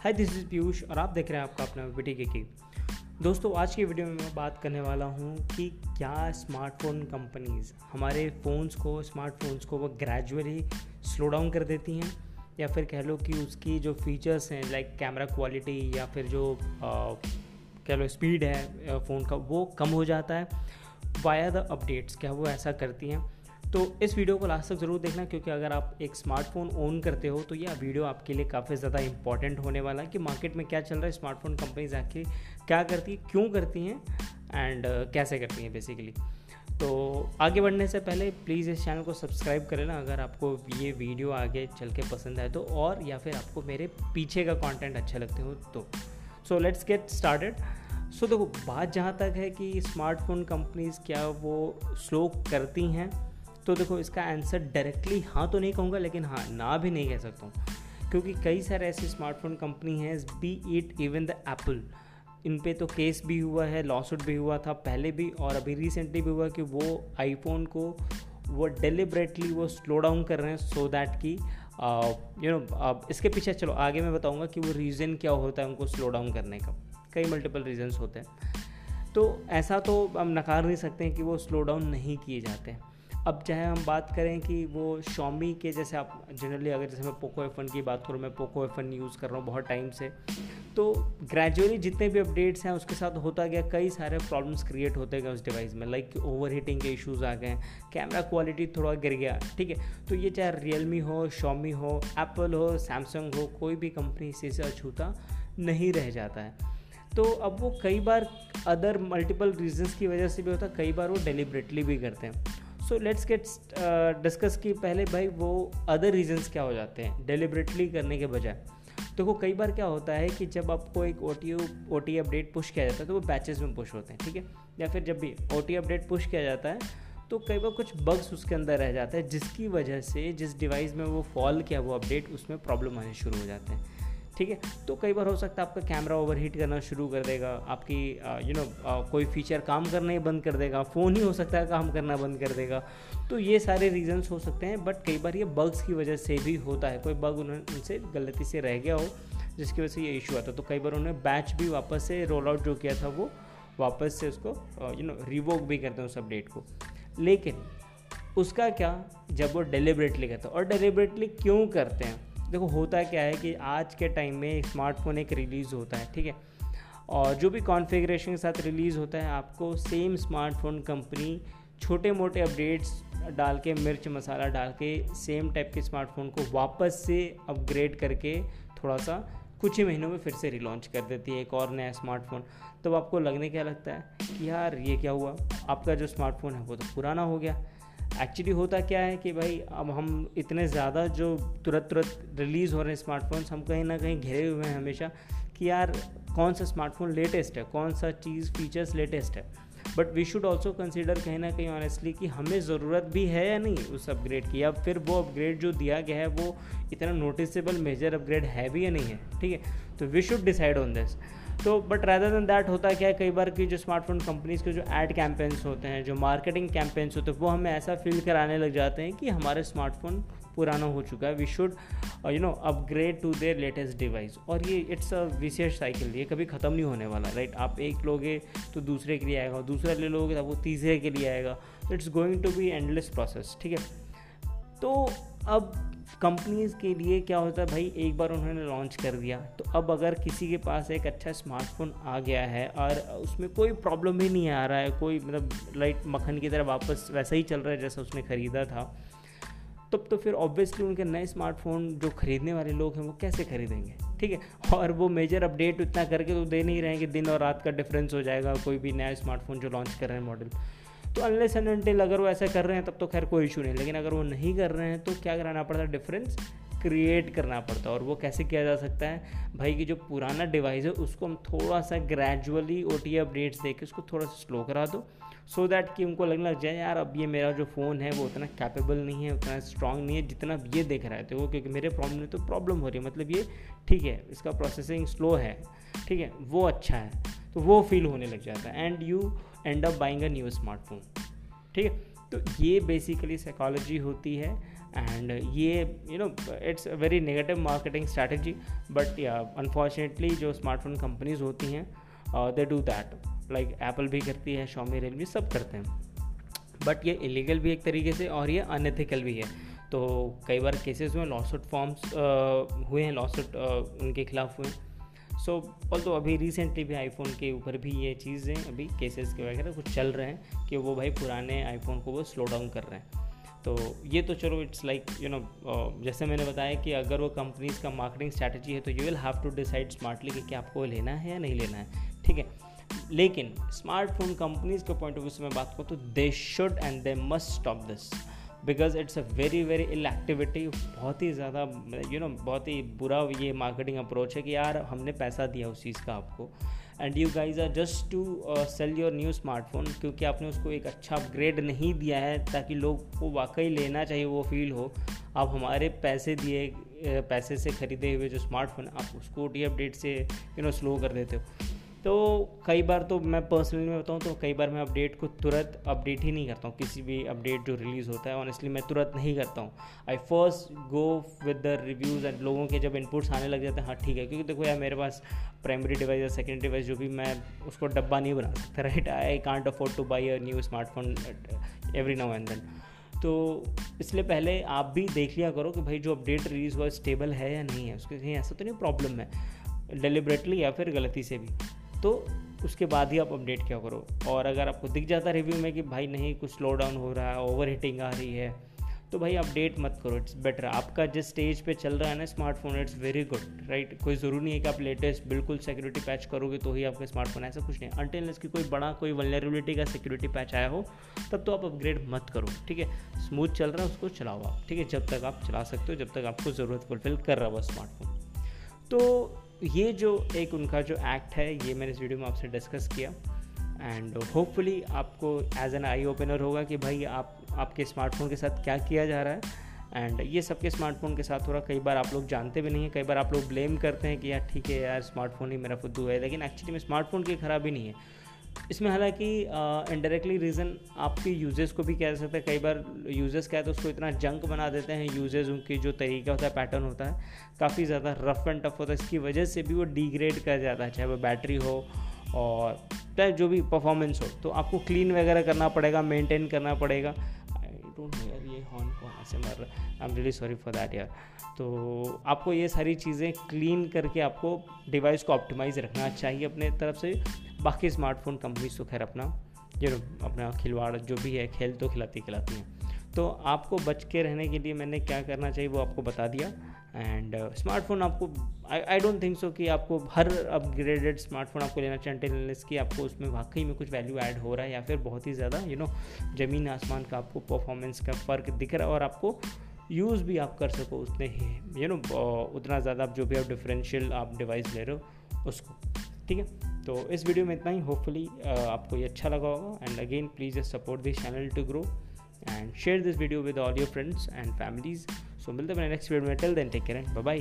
Hi this is Piyush और आप देख रहे हैं आपका अपना बेटी के की। दोस्तों, आज की वीडियो में मैं बात करने वाला हूँ कि क्या स्मार्टफ़ोन कंपनीज़ हमारे फ़ोन्स को स्मार्टफोन्स को वो ग्रेजुअली स्लो डाउन कर देती हैं, या फिर कह लो कि उसकी जो फीचर्स हैं लाइक कैमरा क्वालिटी या फिर जो कह लो स्पीड है फ़ोन का, वो कम हो जाता है। वाया द अपडेट्स क्या वो ऐसा करती हैं? तो इस वीडियो को लास्ट तक ज़रूर देखना क्योंकि अगर आप एक स्मार्टफ़ोन ओन करते हो तो यह वीडियो आपके लिए काफ़ी ज़्यादा इंपॉर्टेंट होने वाला है कि मार्केट में क्या चल रहा है स्मार्टफ़ोन कंपनीज़ आखिर क्या करती है क्यों करती हैं एंड uh, कैसे करती हैं बेसिकली तो आगे बढ़ने से पहले प्लीज़ इस चैनल को सब्सक्राइब कर लेना अगर आपको ये वीडियो आगे चल के पसंद आए तो और या फिर आपको मेरे पीछे का कंटेंट अच्छा लगते हो तो. So let's get started so देखो बात जहाँ तक है कि स्मार्टफ़ोन कंपनीज़ क्या वो स्लो करती हैं तो देखो इसका आंसर डायरेक्टली हाँ तो नहीं कहूँगा, लेकिन हाँ ना भी नहीं कह सकता हूँ। क्योंकि कई सारे ऐसी स्मार्टफ़ोन कंपनी हैं be it even the Apple इन पे तो केस भी हुआ है लॉसूट भी हुआ था पहले भी, और अभी रिसेंटली भी हुआ कि वो आईफोन को वो डेलिबरेटली वो स्लो डाउन कर रहे हैं सो दैट कि यू नो इसके पीछे चलो, आगे मैं बताऊँगा कि वो रीज़न क्या होता है उनको स्लो डाउन करने का। कई मल्टीपल रीजन्स होते हैं। तो ऐसा तो हम नकार नहीं सकते हैं कि वो स्लो डाउन नहीं किए जाते हैं। अब चाहे हम बात करें कि वो शॉमी के जैसे आप जनरली अगर जैसे मैं पोको एफ़ की बात करूँ, मैं पोको एफ़ यूज़ कर रहा हूँ बहुत टाइम से तो ग्रेजुअली जितने भी अपडेट्स हैं उसके साथ होता गया, कई सारे प्रॉब्लम्स क्रिएट होते गए उस डिवाइस में लाइक ओवर हीटिंग के इश्यूज़ आ गए कैमरा क्वालिटी थोड़ा गिर गया, ठीक है? तो ये चाहे रियलमी हो शॉमी हो एप्पल हो सैमसंग हो, कोई भी कंपनी इसी से अछूता नहीं रह जाता है। तो अब वो कई बार अदर मल्टीपल रीजंस की वजह से भी होता है, कई बार वो डेलिबरेटली भी करते हैं। सो लेट्स गेट डिस्कस की पहले भाई वो अदर रीजंस क्या हो जाते हैं डेलिबरेटली करने के बजाय। देखो तो कई बार क्या होता है कि जब आपको एक O T O T update push किया जाता है तो वो बैचेस में पुश होते हैं, ठीक है? या फिर जब भी ओ टी अपडेट पुश किया जाता है तो कई बार कुछ बग्स उसके अंदर रह जाते हैं, जिसकी वजह से जिस डिवाइस में वो फॉल किया, वो अपडेट उसमें प्रॉब्लम आने शुरू हो जाते हैं। ठीक है? तो कई बार हो सकता है आपका कैमरा ओवर हीट करना शुरू कर देगा, आपकी यू नो कोई फीचर काम करना ही बंद कर देगा फ़ोन ही हो सकता है काम करना बंद कर देगा। तो ये सारे रीजंस हो सकते हैं बट कई बार ये बग्स की वजह से भी होता है। कोई बग उनसे गलती से रह गया हो, जिसकी वजह से ये इशू आता तो कई बार उन्होंने बैच भी वापस से रोल आउट जो किया था वो वापस से उसको यू नो रिवोक भी करते हैं उस अपडेट को। लेकिन उसका क्या, जब वो डेलिबरेटली करते हैं, और डेलिबरेटली क्यों करते हैं? देखो, होता क्या है कि आज के टाइम में स्मार्टफ़ोन एक रिलीज़ होता है, ठीक है? और जो भी कॉन्फ़िगरेशन के साथ रिलीज़ होता है, आपको सेम स्मार्टफ़ोन कंपनी छोटे मोटे अपडेट्स डाल के, मिर्च मसाला डाल के सेम टाइप के स्मार्टफ़ोन को वापस से अपग्रेड करके थोड़ा सा कुछ ही महीनों में फिर से रिलॉन्च कर देती है एक और नया स्मार्टफ़ोन तो आपको लगने क्या लगता है कि यार, ये क्या हुआ? आपका जो स्मार्टफ़ोन है, वो तो पुराना हो गया। एक्चुअली होता क्या है कि भाई, अब हम इतने ज़्यादा जो तुरंत तुरंत रिलीज़ हो रहे हैं स्मार्टफोन्स हम कहीं ना कहीं घिरे हुए हैं हमेशा कि यार, कौन सा स्मार्टफ़ोन लेटेस्ट है? कौन सा चीज़ फीचर्स लेटेस्ट है? But we should also consider कहीं ना कहीं ऑनेस्टली कि हमें ज़रूरत भी है या नहीं उस अपग्रेड की। या फिर वो अपग्रेड जो दिया गया है, वो इतना नोटिसेबल मेजर अपग्रेड है भी या नहीं है, ठीक है? तो we should decide on this तो बट रैदर देन दैट होता क्या है, कई बार की जो स्मार्टफ़ोन कंपनीज़ के जो एड कैंपेन्स होते हैं, जो मार्केटिंग कैंपेन्स होते हैं, वो हमें ऐसा फील कराने लग जाते हैं कि हमारे स्मार्टफ़ोन पुराना हो चुका है। We should you know upgrade to their latest device और ये इट्स अ विशेष साइकिल ये कभी ख़त्म नहीं होने वाला राइट right? आप एक लोगे तो दूसरे के लिए आएगा दूसरा ले लोगे तो वो तीसरे के लिए आएगा। It's going to be endless process ठीक है? तो अब कंपनीज़ के लिए क्या होता है भाई, एक बार उन्होंने लॉन्च कर दिया। तो अब अगर किसी के पास एक अच्छा स्मार्टफ़ोन आ गया है और उसमें कोई प्रॉब्लम भी नहीं आ रहा है, कोई मतलब लाइट मक्खन की तरह वापस वैसा ही चल रहा है जैसा उसने ख़रीदा था, तब तो फिर ऑब्वियसली उनके नए स्मार्टफ़ोन जो ख़रीदने वाले लोग हैं वो कैसे खरीदेंगे? ठीक है? और वो मेजर अपडेट इतना करके तो दे नहीं रहे हैं कि दिन और रात का डिफरेंस हो जाएगा, कोई भी नया स्मार्टफ़ोन जो लॉन्च कर रहे हैं मॉडल तो अनलेस एंड अनटिल अगर वो ऐसा कर रहे हैं, तब तो खैर कोई इशू नहीं। लेकिन अगर वो नहीं कर रहे हैं तो क्या कराना पड़ता है? डिफरेंस क्रिएट करना पड़ता है। और वो कैसे किया जा सकता है? भाई, की जो पुराना डिवाइस है, उसको हम थोड़ा सा ग्रेजुअली ओ टी अपडेट्स दे के उसको थोड़ा सा स्लो करा दो सो दैट कि उनको लगने लग जाए, यार, अब ये मेरा जो फ़ोन है, वो उतना कैपेबल नहीं है, उतना स्ट्रांग नहीं है जितना ये देख रहे थे वो क्योंकि मेरे प्रॉब्लम में तो प्रॉब्लम हो रही है। मतलब ये ठीक है, इसका प्रोसेसिंग स्लो है, ठीक है, वो अच्छा है तो वो फील होने लग जाता है। And you end up buying a new smartphone ठीक है? तो ये बेसिकली साइकोलॉजी होती है एंड ये you know it's a very negative marketing strategy but ya unfortunately जो स्मार्टफ़ोन कंपनीज़ होती हैं they do that like Apple भी करती है शॉमी रियलमी सब करते हैं. बट ये इलीगल भी एक तरीके से और ये अनएथिकल भी है. तो कई बार केसेस हुए लॉसूट फॉर्म्स हुए हैं लॉसूट उनके खिलाफ हुए सो ऑल तो अभी रिसेंटली भी आईफोन के ऊपर भी ये चीज़ें, अभी केसेस के वगैरह कुछ चल रहे हैं कि वो भाई पुराने आईफोन को वो स्लो डाउन कर रहे हैं। तो ये तो चलो इट्स लाइक यू नो जैसे मैंने बताया कि अगर वो कंपनीज़ का मार्केटिंग स्ट्रैटेजी है तो you will have to decide smartly कि क्या आपको लेना है या नहीं लेना है, ठीक है? लेकिन स्मार्टफ़ोन कंपनीज़ के पॉइंट ऑफ़ व्यू से मैं बात करूँ तो they should and they must stop this because it's a very very ill activity बहुत ही ज़्यादा यू नो बहुत ही बुरा ये मार्केटिंग अप्रोच है कि यार हमने पैसा दिया उस चीज़ का आपको। And you guys are just to sell your new smartphone क्योंकि आपने उसको एक अच्छा अपग्रेड नहीं दिया है ताकि लोग को वाकई लेना चाहिए वो फील हो। आप हमारे पैसे दिए पैसे से ख़रीदे हुए जो स्मार्टफ़ोन आप उसको डी अपडेट से यू नो स्लो कर देते हो। तो कई बार तो मैं पर्सनली में बताऊँ तो कई बार मैं अपडेट को तुरंत अपडेट ही नहीं करता हूँ, किसी भी अपडेट जो रिलीज़ होता है ऑनेस्टली मैं तुरंत नहीं करता हूँ। I first go with the reviews and लोगों के जब इनपुट्स आने लग जाते हैं हाँ ठीक है, क्योंकि देखो यार मेरे पास प्राइमरी डिवाइस या सेकेंडरी डिवाइस जो भी मैं उसको डब्बा नहीं बना सकता right I can't afford to buy a new smartphone every now and then तो इसलिए पहले आप भी देख लिया करो कि भाई जो अपडेट रिलीज़ हुआ स्टेबल है या नहीं है, उसके कहीं ऐसा तो नहीं प्रॉब्लम है डिलिबरेटली या फिर गलती से भी। तो उसके बाद ही आप अपडेट क्या करो। और अगर आपको दिख जाता है रिव्यू में कि भाई नहीं, कुछ स्लो डाउन हो रहा है ओवर हीटिंग आ रही है तो भाई अपडेट मत करो इट्स बेटर आपका जिस स्टेज पे चल रहा है ना smartphone it's very good right कोई ज़रूरी नहीं है कि आप लेटेस्ट बिल्कुल सिक्योरिटी पैच करोगे तो ही आपका स्मार्टफ़ोन ऐसा कुछ नहीं अनटिल इसकी कोई बड़ा, कोई वनरेबिलिटी का सिक्योरिटी पैच आया हो, तब तो आप अपग्रेड मत करो, ठीक है? स्मूथ चल रहा है, उसको चलाओ आप, ठीक है? जब तक आप चला सकते हो, जब तक आपको ज़रूरत फुलफिल कर रहा हो स्मार्टफ़ोन तो ये जो एक उनका जो एक्ट है, ये मैंने इस वीडियो में आपसे डिस्कस किया। एंड होपफुली आपको एज एन आई ओपनर होगा कि भाई आप, आपके स्मार्टफ़ोन के साथ क्या किया जा रहा है। एंड ये सबके स्मार्टफ़ोन के साथ हो रहा, कई बार आप लोग जानते भी नहीं हैं, कई बार आप लोग ब्लेम करते हैं कि यार, ठीक है यार स्मार्टफ़ोन ही मेरा फुद्दू है। लेकिन एक्चुअली में स्मार्टफ़ोन की खराबी नहीं है। इसमें हालाँकि इनडायरेक्टली रीज़न आपके यूज़र्स को भी कह सकते हैं। कई बार यूज़र्स क्या है तो उसको इतना जंक बना देते हैं यूज़र्स उनकी जो तरीका होता है पैटर्न होता है, काफ़ी ज़्यादा रफ एंड टफ होता है। इसकी वजह से भी वो डिग्रेड कर जाता है, चाहे वो बैटरी हो और चाहे जो भी परफॉर्मेंस हो। तो आपको क्लीन वगैरह करना पड़ेगा मेंटेन करना पड़ेगा। डोंट नो यार ये हॉर्न को वहाँ से मर रहा है I am really sorry for that यार। तो आपको ये सारी चीज़ें क्लीन करके आपको डिवाइस को ऑप्टिमाइज रखना चाहिए अपने तरफ़ से। बाकी स्मार्टफ़ोन कंपनीज़ तो खैर अपना जो अपना खिलवाड़, जो भी है, खेल तो खिलाती खिलाती हैं। तो आपको बच के रहने के लिए मैंने क्या करना चाहिए वो आपको बता दिया। एंड स्मार्टफ़ोन uh, आपको आई डोंट थिंक सो कि आपको हर अपग्रेडेड स्मार्टफ़ोन आपको लेना चाहिए। टेनलेस की आपको उसमें वाकई में कुछ वैल्यू ऐड हो रहा है या फिर बहुत ही ज़्यादा यू नो ज़मीन आसमान का आपको परफॉर्मेंस का फ़र्क दिख रहा है और आपको यूज़ भी आप कर सको उतने ही यू नो उतना ज़्यादा आप जो भी आप डिफरेंशियल आप डिवाइस ले रहे हो उसको। ठीक है? तो इस वीडियो में इतना ही। होपफुली आपको ये अच्छा लगा होगा। And again please support this channel to grow and share this video with all your friends and families so मिलते हैं नेक्स्ट वीडियो में. Till then take care bye bye